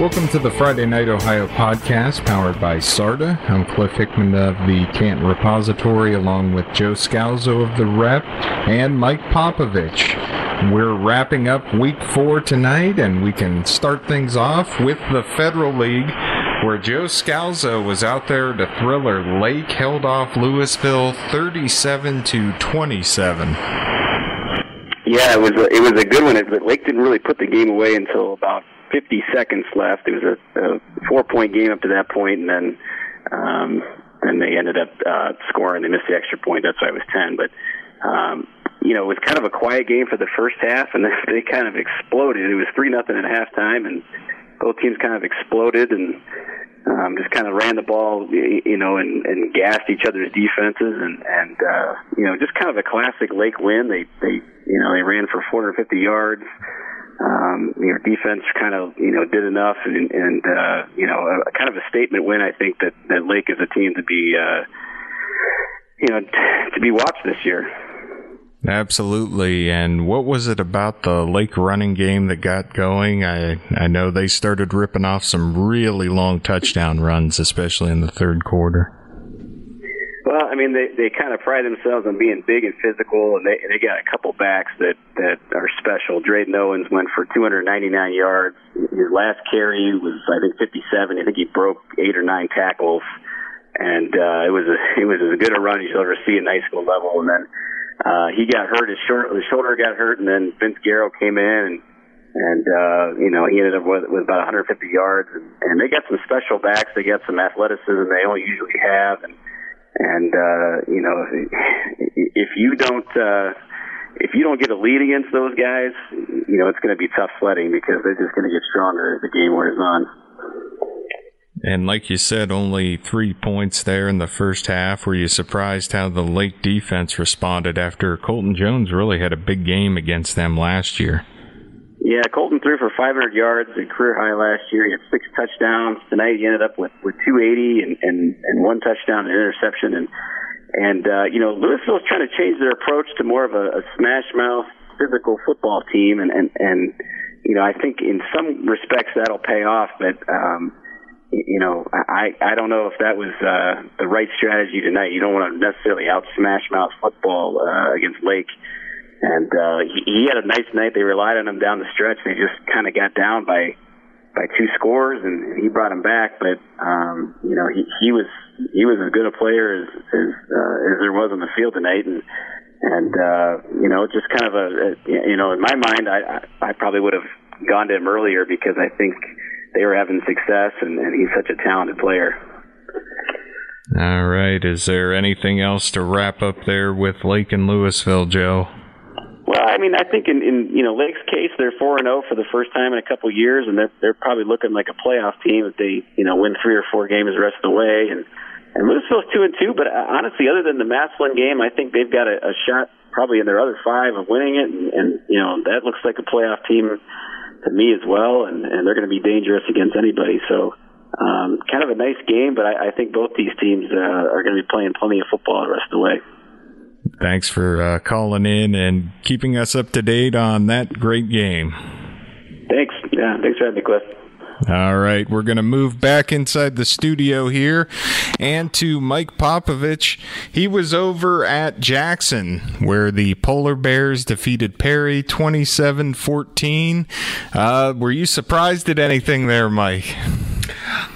Welcome to the Friday Night Ohio podcast powered by SARTA. I'm Cliff Hickman of the Canton Repository along with Joe Scalzo of the Rep and Mike Popovich. We're wrapping up week four tonight and we can start things off with the Federal League where Joe Scalzo was out there to thriller Lake held off Louisville 37 to 27. Yeah, it was a, it was a good one. But Lake didn't really put the game away until about 50 seconds left. It was a, a four point game up to that point, and then um, then they ended up uh, scoring. They missed the extra point. That's why it was 10. But um, you know, it was kind of a quiet game for the first half, and then they kind of exploded. It was three nothing at halftime, and both teams kind of exploded and um, just kind of ran the ball, you know, and, and gassed each other's defenses, and and uh, you know, just kind of a classic Lake win. They they you know they ran for 450 yards. Um, your defense kind of you know did enough, and, and uh, you know, a kind of a statement win. I think that that Lake is a team to be uh, you know to be watched this year. Absolutely. And what was it about the Lake running game that got going? I, I know they started ripping off some really long touchdown runs, especially in the third quarter. Mean, they they kind of pride themselves on being big and physical, and they they got a couple backs that that are special. Drayden Owens went for 299 yards. His last carry was I think 57. I think he broke eight or nine tackles, and uh, it was a it was as good a run as you'll ever see in high school level. And then uh, he got hurt. His, short, his shoulder got hurt, and then Vince Garrow came in, and and uh, you know he ended up with, with about 150 yards. And, and they got some special backs. They got some athleticism they don't usually have, and and uh, you know if you don't. Uh, if you don't get a lead against those guys, you know it's going to be tough sledding because they're just going to get stronger as the game wears on. And like you said, only three points there in the first half. Were you surprised how the Lake defense responded after Colton Jones really had a big game against them last year? Yeah, Colton threw for 500 yards, a career high last year. He had six touchdowns. Tonight he ended up with, with 280 and, and, and one touchdown and interception. And, and uh, you know, Louisville's trying to change their approach to more of a, a smash mouth physical football team. And, and, and, you know, I think in some respects that'll pay off. But, um, you know, I I don't know if that was uh, the right strategy tonight. You don't want to necessarily out smash mouth football uh, against Lake, and uh, he, he had a nice night. They relied on him down the stretch. They just kind of got down by by two scores, and he brought him back. But um, you know, he he was he was as good a player as as, uh, as there was on the field tonight, and and uh, you know, just kind of a, a you know, in my mind, I I, probably would have gone to him earlier because I think they were having success, and, and he's such a talented player. All right. Is there anything else to wrap up there with Lake and Louisville, Joe? Well, I mean, I think in, in you know Lake's case, they're four and zero oh for the first time in a couple of years, and they're they're probably looking like a playoff team if they you know win three or four games the rest of the way. And and Louisville's two and two, but uh, honestly, other than the Massillon game, I think they've got a, a shot probably in their other five of winning it, and, and you know that looks like a playoff team to me as well, and, and they're going to be dangerous against anybody. So, um, kind of a nice game, but I, I think both these teams uh, are going to be playing plenty of football the rest of the way. Thanks for uh, calling in and keeping us up to date on that great game. Thanks. Yeah, thanks for having me, Cliff. All right, we're going to move back inside the studio here and to Mike Popovich. He was over at Jackson where the Polar Bears defeated Perry 27 14. Uh, were you surprised at anything there, Mike?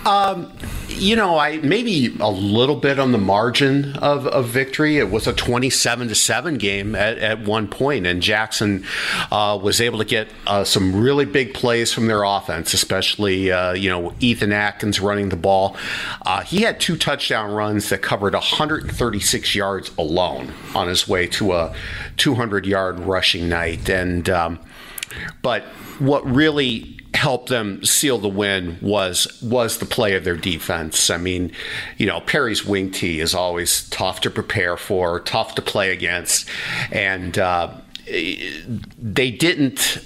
Um, you know, I maybe a little bit on the margin of, of victory. It was a 27 to 7 game at, at one point, and Jackson uh, was able to get uh, some really big plays from their offense, especially, uh, you know, Ethan Atkins running the ball. Uh, he had two touchdown runs that covered 136 yards alone on his way to a 200 yard rushing night. And, um, but what really helped them seal the win was was the play of their defense. I mean, you know, Perry's wing tee is always tough to prepare for, tough to play against, and uh, they didn't.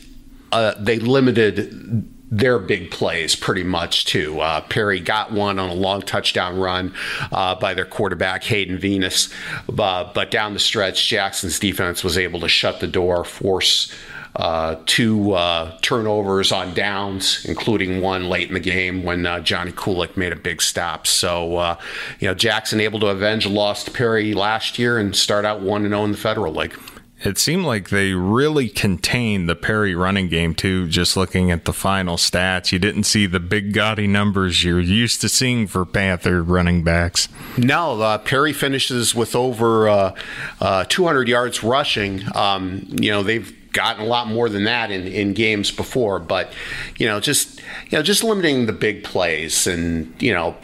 Uh, they limited their big plays pretty much too. Uh, Perry got one on a long touchdown run uh, by their quarterback Hayden Venus, but down the stretch, Jackson's defense was able to shut the door, force. Uh, two uh, turnovers on downs, including one late in the game when uh, Johnny Kulik made a big stop. So, you know, Jackson able to avenge a loss to Perry last year and start out 1 0 in the Federal League. It seemed like they really contained the Perry running game too. Just looking at the final stats, you didn't see the big gaudy numbers you're used to seeing for Panther running backs. No, uh, Perry finishes with over uh, uh, 200 yards rushing. Um, you know they've gotten a lot more than that in, in games before, but you know just you know just limiting the big plays and you know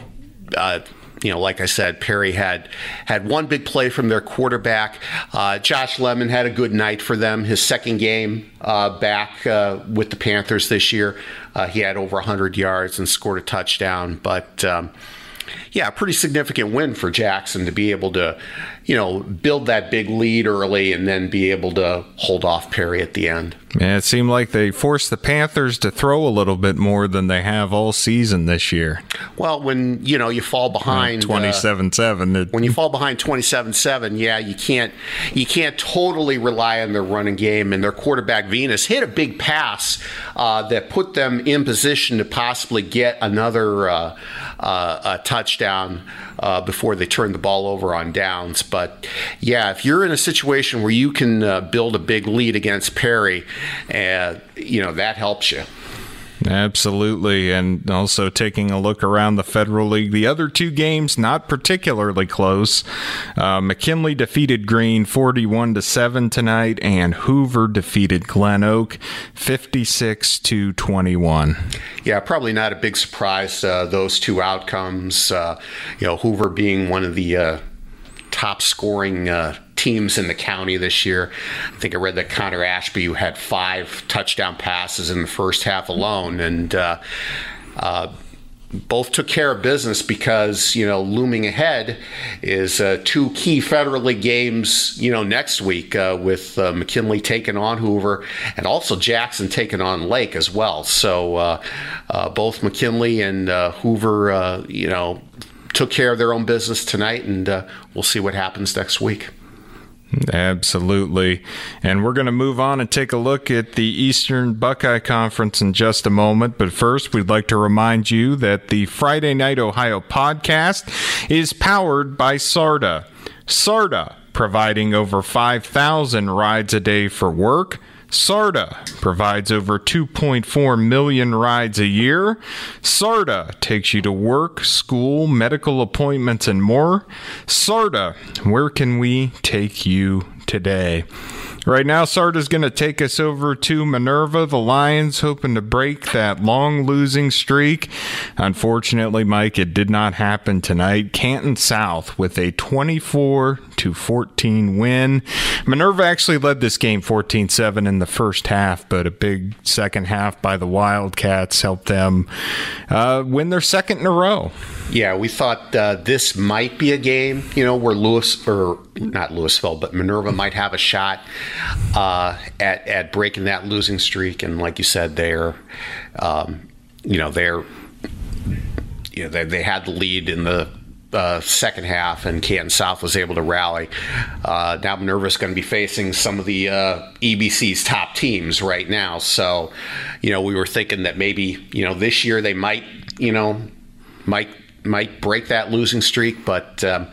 uh, you know, like I said, Perry had had one big play from their quarterback. Uh, Josh Lemon had a good night for them. His second game uh, back uh, with the Panthers this year, uh, he had over 100 yards and scored a touchdown. But um, yeah, pretty significant win for Jackson to be able to, you know, build that big lead early and then be able to hold off Perry at the end. Yeah, it seemed like they forced the Panthers to throw a little bit more than they have all season this year. Well, when you know you fall behind uh, twenty-seven seven, when you fall behind twenty-seven seven, yeah, you can't you can't totally rely on their running game. And their quarterback Venus hit a big pass uh, that put them in position to possibly get another uh, uh touchdown uh, before they turn the ball over on downs. But yeah, if you're in a situation where you can uh, build a big lead against Perry and you know that helps you. Absolutely. And also taking a look around the Federal League, the other two games not particularly close. Uh, McKinley defeated Green 41 to 7 tonight, and Hoover defeated Glen Oak 56 to 21. Yeah, probably not a big surprise, uh, those two outcomes. Uh, you know, Hoover being one of the uh, top scoring uh, teams in the county this year. I think I read that Connor Ashby had five touchdown passes in the first half alone, and uh, uh, both took care of business because you know looming ahead is uh, two key federal league games you know next week uh, with uh, McKinley taking on Hoover and also Jackson taking on Lake as well. So uh, uh, both McKinley and uh, Hoover, you know, took care of their own business tonight, and uh, we'll see what happens next week. Absolutely. And we're going to move on and take a look at the Eastern Buckeye Conference in just a moment. But first, we'd like to remind you that the Friday Night Ohio podcast is powered by SARTA. SARTA, providing over 5,000 rides a day for work SARTA provides over 2.4 million rides a year. SARTA takes you to work, school, medical appointments, and more. SARTA, where can we take you today? Right now, SARTA's going to take us over to Minerva. The Lions hoping to break that long losing streak. Unfortunately, Mike, it did not happen tonight. Canton South with a 24 to 14 win. Minerva actually led this game 14 7 in the first half, but a big second half by the Wildcats helped them uh, win their second in a row. Yeah, we thought uh, this might be a game, you know, where Lewis, or not Louisville, but Minerva might have a shot uh, at, at breaking that losing streak. And like you said, they're, um, you know, they're, you know, they, they had the lead in the uh, second half, and Canton South was able to rally. Uh, now Minerva's going to be facing some of the uh, EBC's top teams right now. So, you know, we were thinking that maybe you know this year they might, you know, might might break that losing streak, but. Um,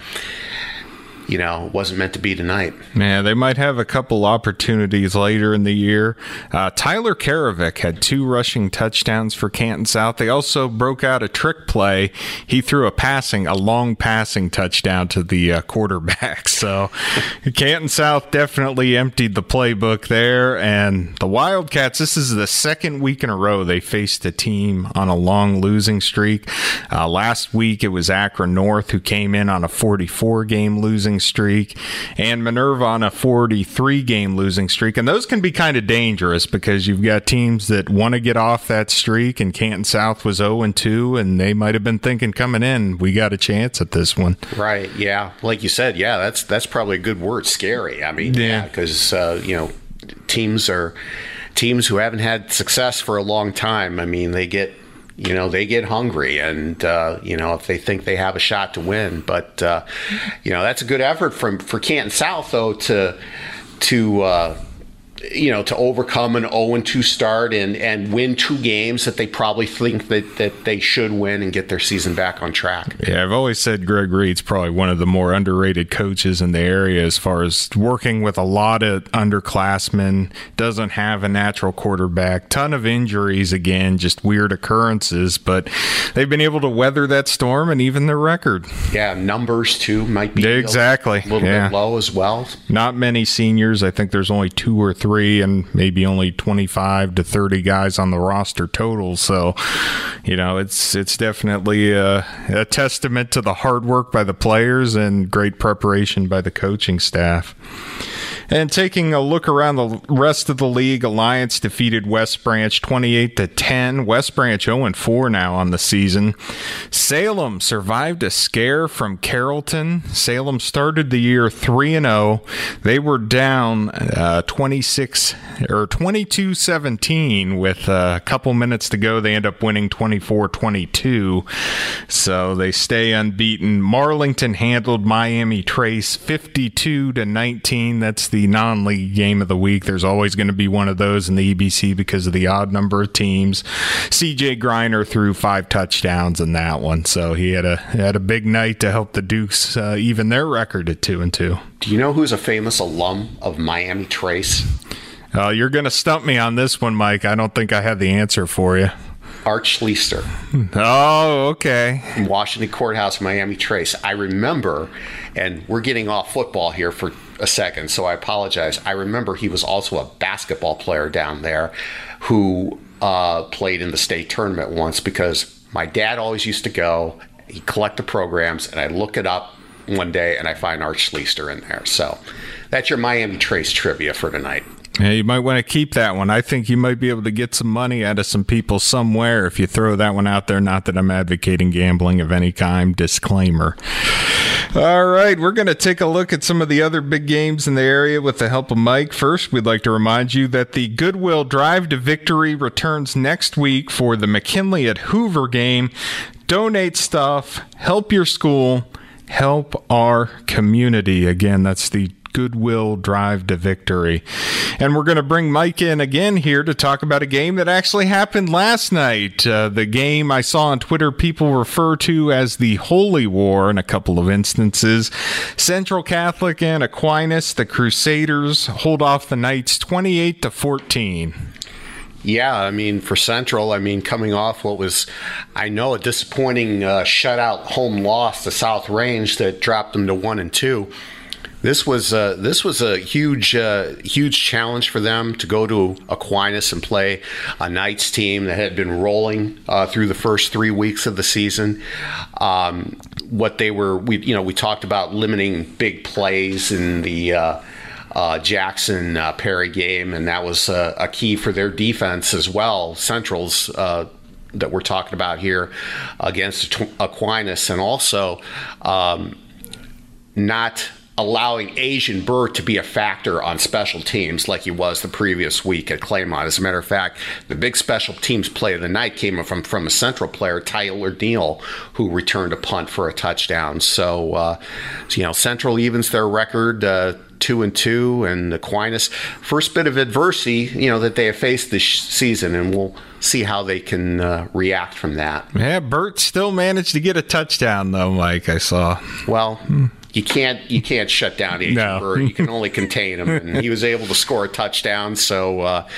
you know, wasn't meant to be tonight. Yeah, they might have a couple opportunities later in the year. Uh, Tyler Karavik had two rushing touchdowns for Canton South. They also broke out a trick play. He threw a passing, a long passing touchdown to the uh, quarterback. So Canton South definitely emptied the playbook there. And the Wildcats, this is the second week in a row they faced a team on a long losing streak. Uh, last week it was Akron North who came in on a 44 game losing streak, and Minerva on a 43 game losing streak. And those can be kind of dangerous because you've got teams that want to get off that streak, and Canton South was 0 and 2, and they might have been thinking coming in, we got a chance at this one. Right. Yeah. Like you said, yeah, that's that's probably a good word, scary. I mean, yeah, because, yeah, uh, you know, teams are teams who haven't had success for a long time, I mean, they get you know they get hungry and uh, you know if they think they have a shot to win. But uh, you know that's a good effort from for Canton South though to to uh, you know, to overcome an 0 2 start and, and win two games that they probably think that, that they should win and get their season back on track. Yeah, I've always said Greg Reed's probably one of the more underrated coaches in the area as far as working with a lot of underclassmen, doesn't have a natural quarterback, ton of injuries again, just weird occurrences, but they've been able to weather that storm and even their record. Yeah, numbers too might be exactly a little yeah. bit low as well. Not many seniors. I think there's only two or three and maybe only 25 to 30 guys on the roster total. So, you know, it's it's definitely a, a testament to the hard work by the players and great preparation by the coaching staff. And taking a look around the rest of the league, Alliance defeated West Branch 28 to 10. West Branch 0 4 now on the season. Salem survived a scare from Carrollton. Salem started the year 3 and 0. They were down uh, 26 or 22 17 with a couple minutes to go. They end up winning 24 22. So they stay unbeaten. Marlington handled Miami Trace 52 to 19. That's the non-league game of the week. There's always going to be one of those in the EBC because of the odd number of teams. CJ Griner threw five touchdowns in that one, so he had a had a big night to help the Dukes uh, even their record at two and two. Do you know who's a famous alum of Miami Trace? Uh, you're going to stump me on this one, Mike. I don't think I have the answer for you. Art Schlichter. Oh, okay. Washington Courthouse, Miami Trace. I remember, and we're getting off football here for a second, so I apologize. I remember he was also a basketball player down there who uh, played in the state tournament once because my dad always used to go. He collect the programs, and I look it up one day, and I find Art Schlichter in there. So that's your Miami Trace trivia for tonight. Yeah, you might want to keep that one. I think you might be able to get some money out of some people somewhere if you throw that one out there. Not that I'm advocating gambling of any kind. Disclaimer. All right, we're going to take a look at some of the other big games in the area with the help of Mike. First, we'd like to remind you that the Goodwill Drive to Victory returns next week for the McKinley at Hoover game. Donate stuff, help your school, help our community. Again, that's the goodwill drive to victory. And we're going to bring Mike in again here to talk about a game that actually happened last night. Uh, the game I saw on Twitter people refer to as the Holy War in a couple of instances. Central Catholic and Aquinas, the Crusaders, hold off the Knights 28 to 14. Yeah, I mean, for Central, I mean, coming off what was, I know, a disappointing uh, shutout home loss to South Range that dropped them to one and two this was uh, this was a huge uh, huge challenge for them to go to Aquinas and play a Knights team that had been rolling uh, through the first three weeks of the season. Um, what they were, we you know, we talked about limiting big plays in the. Uh, uh, Jackson uh, Perry game, and that was a key for their defense as well. Central's that we're talking about here against Aquinas, and also um, not allowing Asian Burr to be a factor on special teams like he was the previous week at Claymont. As a matter of fact, the big special teams play of the night came from, from a central player, Tyler Neal, who returned a punt for a touchdown. So, uh, you know, Central evens their record. Uh, two and two, and Aquinas first bit of adversity, you know, that they have faced this season, and we'll see how they can uh, react from that. Yeah, Burt still managed to get a touchdown though, Mike. I saw. Well. Hmm you can't you can't shut down Asian no. Bird. You can only contain him, and he was able to score a touchdown. So, uh,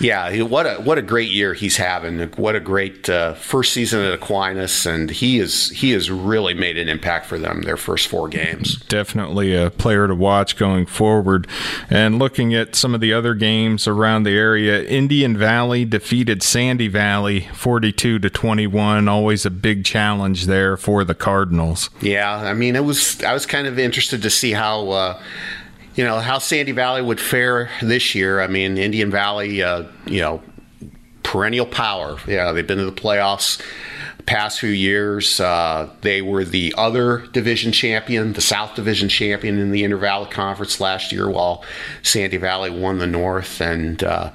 yeah, what a what a great year he's having. What a great uh, first season at Aquinas, and he is he has really made an impact for them their first four games. Definitely a player to watch going forward. And looking at some of the other games around the area, Indian Valley defeated Sandy Valley forty two to twenty one. Always a big challenge there for the Cardinals. Yeah, I mean it was I was kind of interested to see how. Uh, you know how Sandy Valley would fare this year. I mean, Indian Valley, uh, you know, perennial power. Yeah, they've been to the playoffs past few years, uh, they were the other division champion, the South Division champion in the Inter Valley Conference last year, while Sandy Valley won the North. And uh,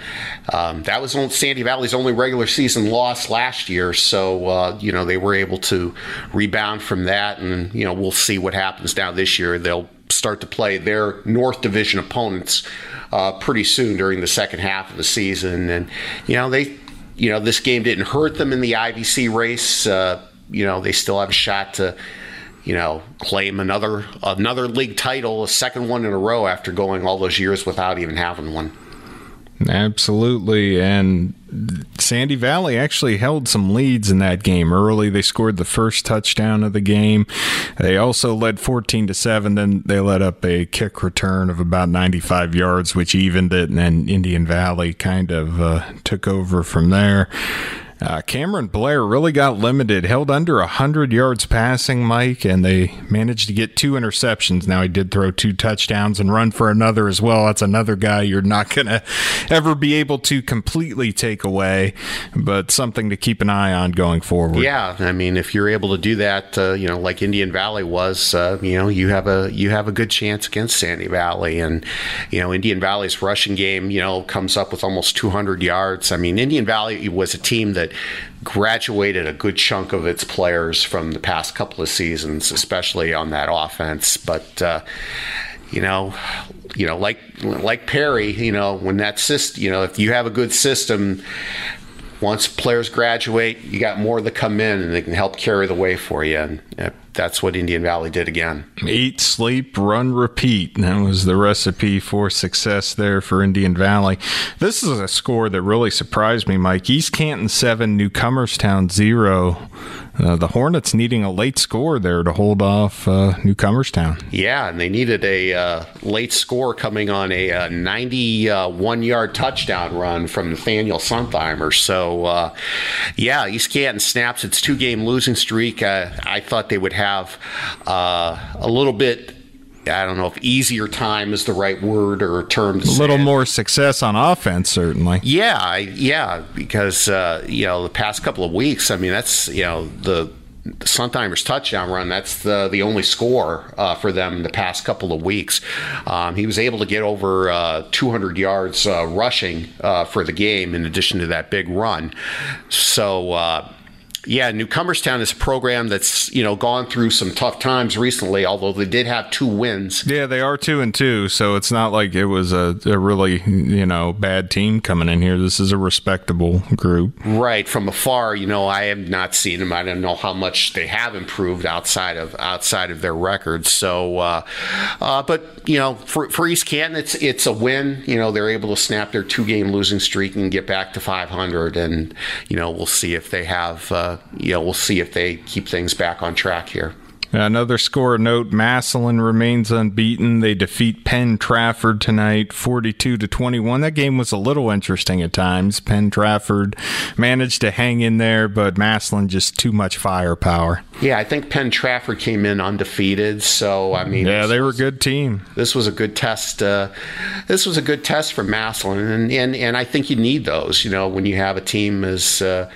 um, that was Sandy Valley's only regular season loss last year. So, uh, you know, they were able to rebound from that. And, you know, we'll see what happens now this year. They'll start to play their North Division opponents uh, pretty soon during the second half of the season. And, you know, they you know, this game didn't hurt them in the IVC race. Uh, you know, they still have a shot to, you know, claim another another league title, a second one in a row after going all those years without even having one. Absolutely. And Sandy Valley actually held some leads in that game early. They scored the first touchdown of the game. They also led 14 to 7. Then they let up a kick return of about 95 yards, which evened it. And then Indian Valley kind of uh, took over from there. Uh, Cameron Blair really got limited, held under 100 yards passing, Mike, and they managed to get two interceptions. Now, he did throw two touchdowns and run for another as well. That's another guy you're not going to ever be able to completely take away, but something to keep an eye on going forward. Yeah, I mean, if you're able to do that, uh, you know, like Indian Valley was, uh, you know, you have a you have a good chance against Sandy Valley, and you know, Indian Valley's rushing game, you know, comes up with almost 200 yards. I mean, Indian Valley was a team that graduated a good chunk of its players from the past couple of seasons, especially on that offense. But uh, you know, you know, like like Perry, you know, when that system, you know, if you have a good system, once players graduate, you got more that come in and they can help carry the way for you. And uh, that's what Indian Valley did again. Eat, sleep, run, repeat. That was the recipe for success there for Indian Valley. This is a score that really surprised me, Mike. East Canton 7, Newcomerstown 0. Uh, the Hornets needing a late score there to hold off uh, Newcomerstown. Yeah, and they needed a uh, late score coming on a 91 uh, yard touchdown run from Nathaniel Suntheimer. So, uh, yeah, East Canton snaps its two game losing streak. I thought they would have a little bit I don't know if easier time is the right word or term. a little more success on offense, certainly. Yeah, yeah, because uh, you know the past couple of weeks. I mean, that's you know the. The Suntheimer's touchdown run, that's the, the only score uh, for them the past couple of weeks. Um, he was able to get over uh, 200 yards uh, rushing uh, for the game in addition to that big run. So, uh, yeah, Newcomerstown is a program that's you know gone through some tough times recently. Although they did have two wins. Yeah, they are two and two, so it's not like it was a, a really you know bad team coming in here. This is a respectable group. Right from afar, you know, I have not seen them. I don't know how much they have improved outside of outside of their records. So, uh, uh, but you know, for, for East Canton, it's it's a win. You know, they're able to snap their two game losing streak and get back to 500, and you know, we'll see if they have. Uh, you know, we'll see if they keep things back on track here. Another score note: Massillon remains unbeaten. They defeat Penn Trafford tonight, forty-two to twenty-one. That game was a little interesting at times. Penn Trafford managed to hang in there, but Massillon just too much firepower. Yeah, I think Penn Trafford came in undefeated. So I mean, yeah, they were a good team. This was a good test. Uh, this was a good test for Massillon, and and and I think you need those. You know, when you have a team as uh,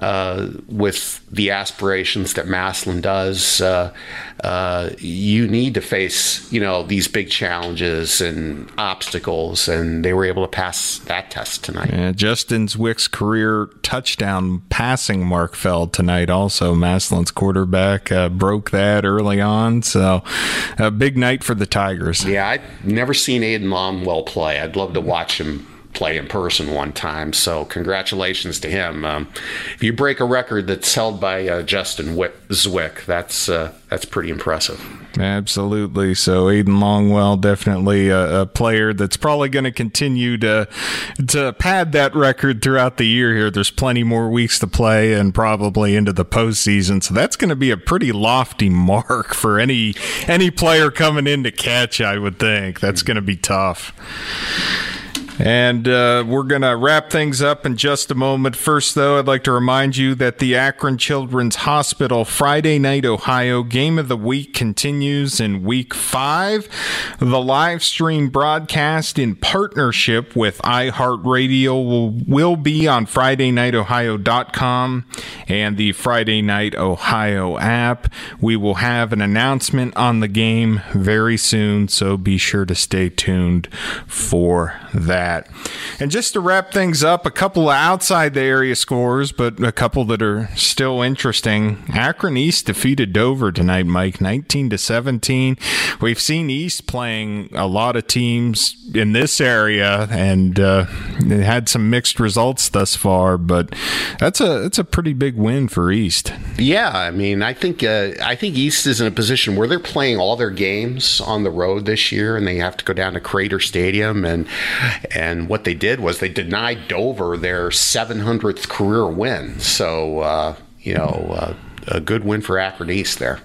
uh, with the aspirations that Massillon does, uh, uh, you need to face you know these big challenges and obstacles, and they were able to pass that test tonight. Yeah, Justin Zwick's career touchdown passing mark fell tonight. Also, Massillon's quarterback uh, broke that early on, so a big night for the Tigers. Yeah, I've never seen Aiden Longwell play. I'd love to watch him play in person one time. So congratulations to him. Um, if you break a record that's held by uh, Justin Zwick, that's uh, that's pretty impressive. Absolutely. So Aiden Longwell, definitely a, a player that's probably going to continue to to pad that record throughout the year. Here, there's plenty more weeks to play, and probably into the postseason. So that's going to be a pretty lofty mark for any any player coming in to catch. I would think that's going to be tough. And uh, we're going to wrap things up in just a moment. First, though, I'd like to remind you that the Akron Children's Hospital Friday Night Ohio Game of the Week continues in week five. The live stream broadcast in partnership with iHeartRadio will, will be on FridayNightOhio.com and the Friday Night Ohio app. We will have an announcement on the game very soon, so be sure to stay tuned for that. And just to wrap things up, a couple of outside the area scores, but a couple that are still interesting. Akron East defeated Dover tonight, Mike, 19 to 17. We've seen East playing a lot of teams in this area, and uh, it had some mixed results thus far. But that's a that's a pretty big win for East. Yeah, I mean, I think uh, I think East is in a position where they're playing all their games on the road this year, and they have to go down to Crater Stadium, and and what they did was they denied Dover their 700th career win. So uh, you know, uh, a good win for Akron East there.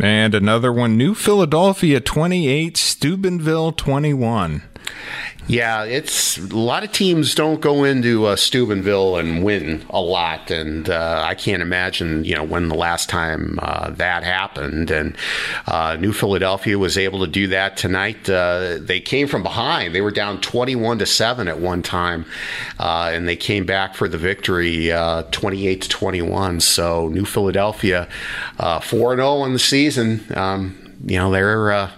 And another one, New Philadelphia 28, Steubenville 21. Yeah, it's a lot of teams don't go into uh, Steubenville and win a lot, and uh, I can't imagine you know when the last time uh, that happened. And uh, New Philadelphia was able to do that tonight. Uh, they came from behind; they were down twenty-one to seven at one time, uh, and they came back for the victory, twenty-eight to twenty-one. So New Philadelphia, four and zero oh in the season. Um, you know they're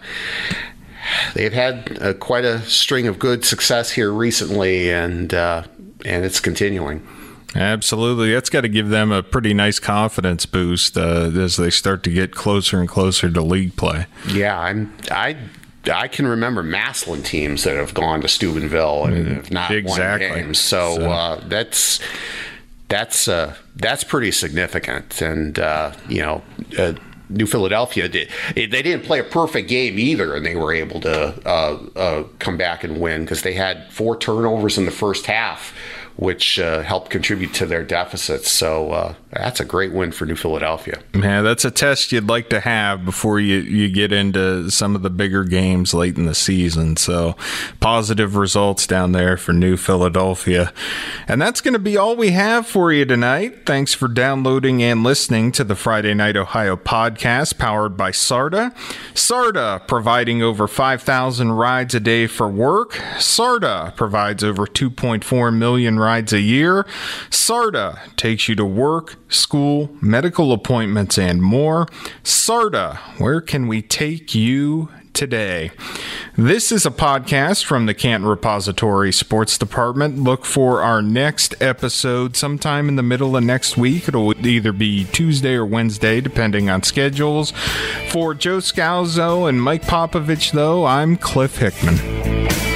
they've had uh, quite a string of good success here recently, and uh, and it's continuing. Absolutely, that's got to give them a pretty nice confidence boost uh, as they start to get closer and closer to league play. Yeah, I'm I. I can remember Massillon teams that have gone to Steubenville and have not exactly. won games. So, so. Uh, that's that's uh, that's pretty significant. And uh, you know, uh, New Philadelphia did. They didn't play a perfect game either, and they were able to uh, uh, come back and win because they had four turnovers in the first half, which uh, helped contribute to their deficits. So uh, that's a great win for New Philadelphia. Man, that's a test you'd like to have before you, you get into some of the bigger games late in the season. So positive results down there for New Philadelphia. And that's going to be all we have for you tonight. Thanks for downloading and listening to the Friday Night Ohio podcast powered by SARTA. SARTA providing over 5,000 rides a day for work. Sarda provides over 2.4 million rides a year. SARTA takes you to work, school, medical appointments, and more. SARTA, where can we take you today. This is a podcast from the Canton Repository Sports Department. Look for our next episode sometime in the middle of next week. It'll either be Tuesday or Wednesday, depending on schedules. For Joe Scalzo and Mike Popovich, though, I'm Cliff Hickman.